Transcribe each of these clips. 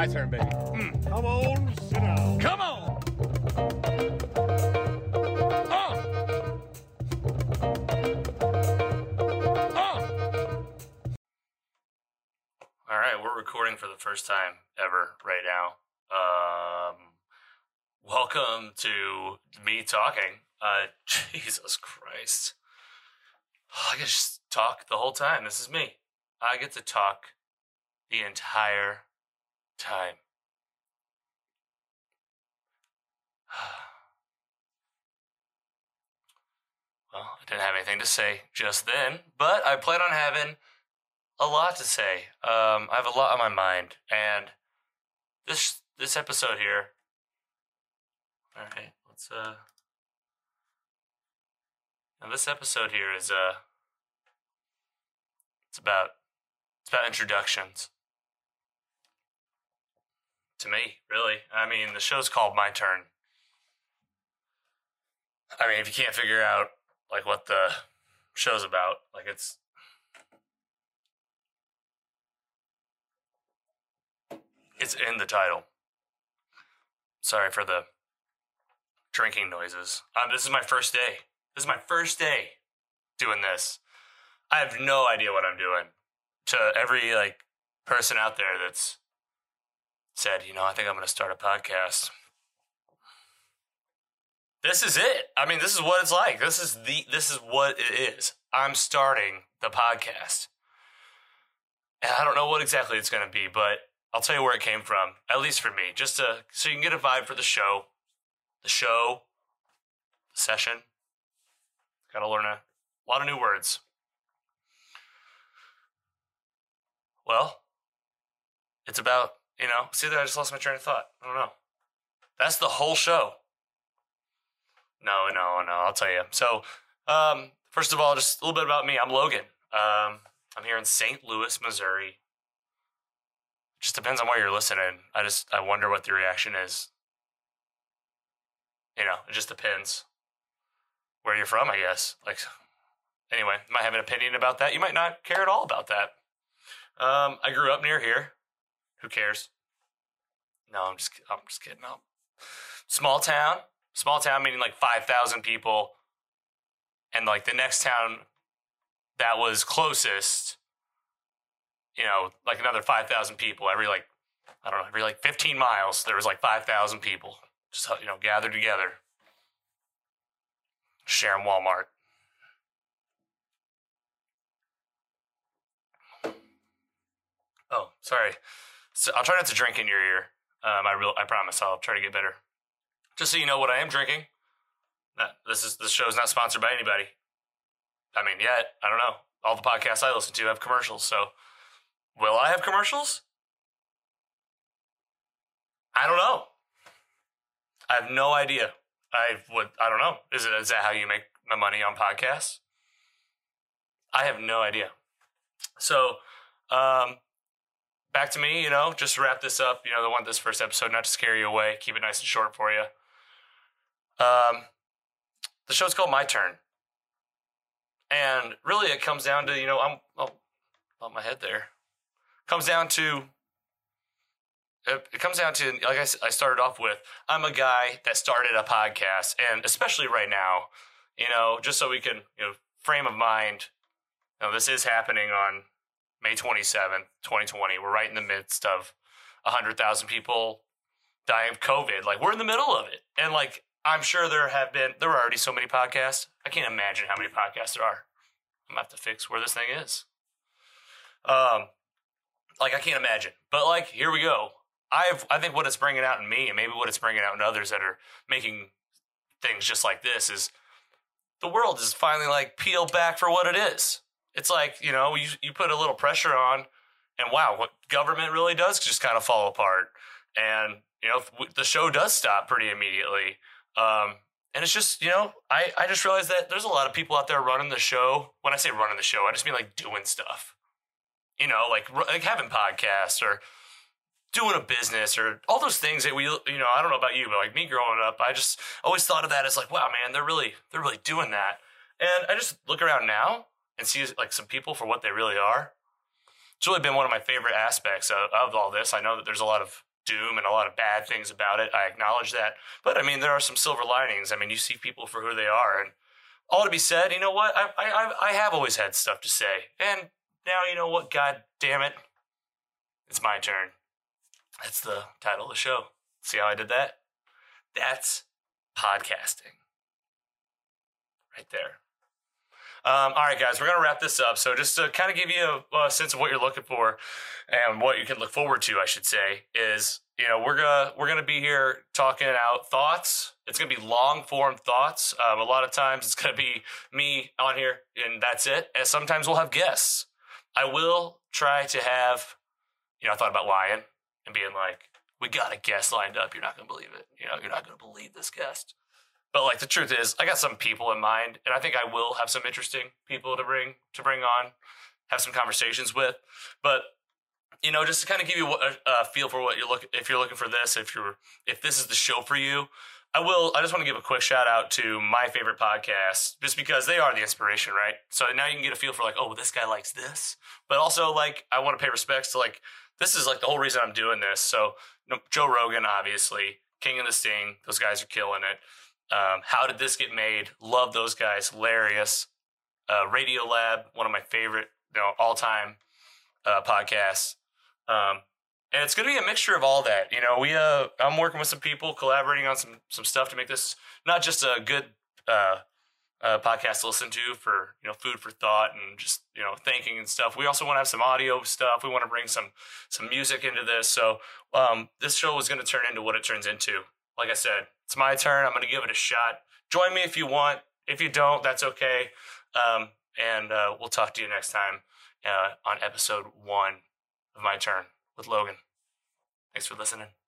My turn, baby. Come on, sit down. Come on. Oh. Oh. All right, we're recording for the first time ever right now. Um, welcome to me talking. Uh, Jesus Christ. I get to just talk the whole time. This is me. I get to talk the entire time. Well, I didn't have anything to say just then, but I plan on having a lot to say. Um, I have a lot on my mind, and this this episode here. All right, let's uh. Now this episode here is uh. It's about it's about introductions. To me, really. I mean, the show's called My Turn. I mean, if you can't figure out like what the show's about, like it's It's in the title. Sorry for the drinking noises. Um, this is my first day. This is my first day doing this. I have no idea what I'm doing. To every like person out there that's said, you know, I think I'm going to start a podcast. This is it. I mean, this is what it's like. This is the this is what it is. I'm starting the podcast. And I don't know what exactly it's going to be, but I'll tell you where it came from, at least for me, just to so you can get a vibe for the show, the show, the session. Got to learn a lot of new words. Well, it's about you know. See that I just lost my train of thought. I don't know. That's the whole show. No, no, no. I'll tell you. So, um, first of all, just a little bit about me. I'm Logan. Um, I'm here in St. Louis, Missouri just depends on where you're listening. I just I wonder what the reaction is. You know, it just depends where you're from, I guess. Like anyway, you might have an opinion about that. You might not care at all about that. Um, I grew up near here. Who cares? No, I'm just I'm just kidding. No. Small town. Small town meaning like 5,000 people. And like the next town that was closest you know, like another 5,000 people every like, I don't know, every like 15 miles, there was like 5,000 people just, you know, gathered together, sharing Walmart. Oh, sorry. So I'll try not to drink in your ear. Um, I real, I promise I'll try to get better. Just so you know what I am drinking. This is this show is not sponsored by anybody. I mean, yet I don't know. All the podcasts I listen to have commercials, so Will I have commercials? I don't know. I have no idea. I would. I don't know. Is it? Is that how you make my money on podcasts? I have no idea. So, um, back to me. You know, just wrap this up. You know, the want this first episode, not to scare you away. Keep it nice and short for you. Um, the show's called My Turn, and really, it comes down to you know, I'm. Oh, on my head there comes down to it comes down to like I, I started off with i'm a guy that started a podcast and especially right now you know just so we can you know frame of mind you know this is happening on may 27th 2020 we're right in the midst of 100000 people dying of covid like we're in the middle of it and like i'm sure there have been there are already so many podcasts i can't imagine how many podcasts there are i'm gonna have to fix where this thing is um like I can't imagine. But like here we go. I've I think what it's bringing out in me, and maybe what it's bringing out in others that are making things just like this is the world is finally like peeled back for what it is. It's like you know you you put a little pressure on, and wow, what government really does just kind of fall apart, and you know the show does stop pretty immediately. Um, and it's just you know I I just realized that there's a lot of people out there running the show. When I say running the show, I just mean like doing stuff you know, like like having podcasts or doing a business or all those things that we you know i don't know about you but like me growing up i just always thought of that as like wow man they're really they're really doing that and i just look around now and see like some people for what they really are it's really been one of my favorite aspects of, of all this i know that there's a lot of doom and a lot of bad things about it. I acknowledge that. But I mean, there are some silver linings. I mean, you see people for who they are. And all to be said, you know what? I, I, I have always had stuff to say. And now, you know what? God damn it. It's my turn. That's the title of the show. See how I did that? That's podcasting. Right there. Um, all right, guys, we're going to wrap this up. So, just to kind of give you a, a, sense of what you're looking for and what you can look forward to, I should say, is you know we're gonna we're gonna be here talking out thoughts. It's gonna be long form thoughts. Um, a lot of times it's gonna be me on here, and that's it. And sometimes we'll have guests. I will try to have, you know, I thought about lying and being like, we got a guest lined up. You're not gonna believe it. You know, you're not gonna believe this guest. But like the truth is, I got some people in mind, and I think I will have some interesting people to bring to bring on, have some conversations with. But you know, just to kind of give you a, a feel for what you're looking, if you're looking for this, if you're if this is the show for you, I will. I just want to give a quick shout out to my favorite podcast, just because they are the inspiration, right? So now you can get a feel for like, oh, this guy likes this, but also like I want to pay respects to like this is like the whole reason I'm doing this. So you know, Joe Rogan, obviously, King of the Sting, those guys are killing it. Um, How did this get made? Love those guys, hilarious. Uh, Radio Lab, one of my favorite, you know, all time uh, podcasts. Um, and it's going to be a mixture of all that. You know, we uh, I'm working with some people, collaborating on some some stuff to make this not just a good uh, uh, podcast to listen to for you know food for thought and just you know thinking and stuff. We also want to have some audio stuff. We want to bring some some music into this. So um, this show is going to turn into what it turns into. Like I said, it's my turn. I'm going to give it a shot. Join me if you want. If you don't, that's okay. Um, and uh, we'll talk to you next time uh, on episode one of my turn with Logan. Thanks for listening.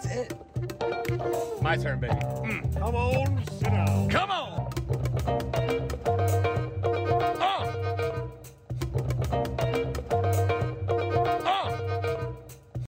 That's it. My turn, baby. Mm. Come on, sit down. Come on.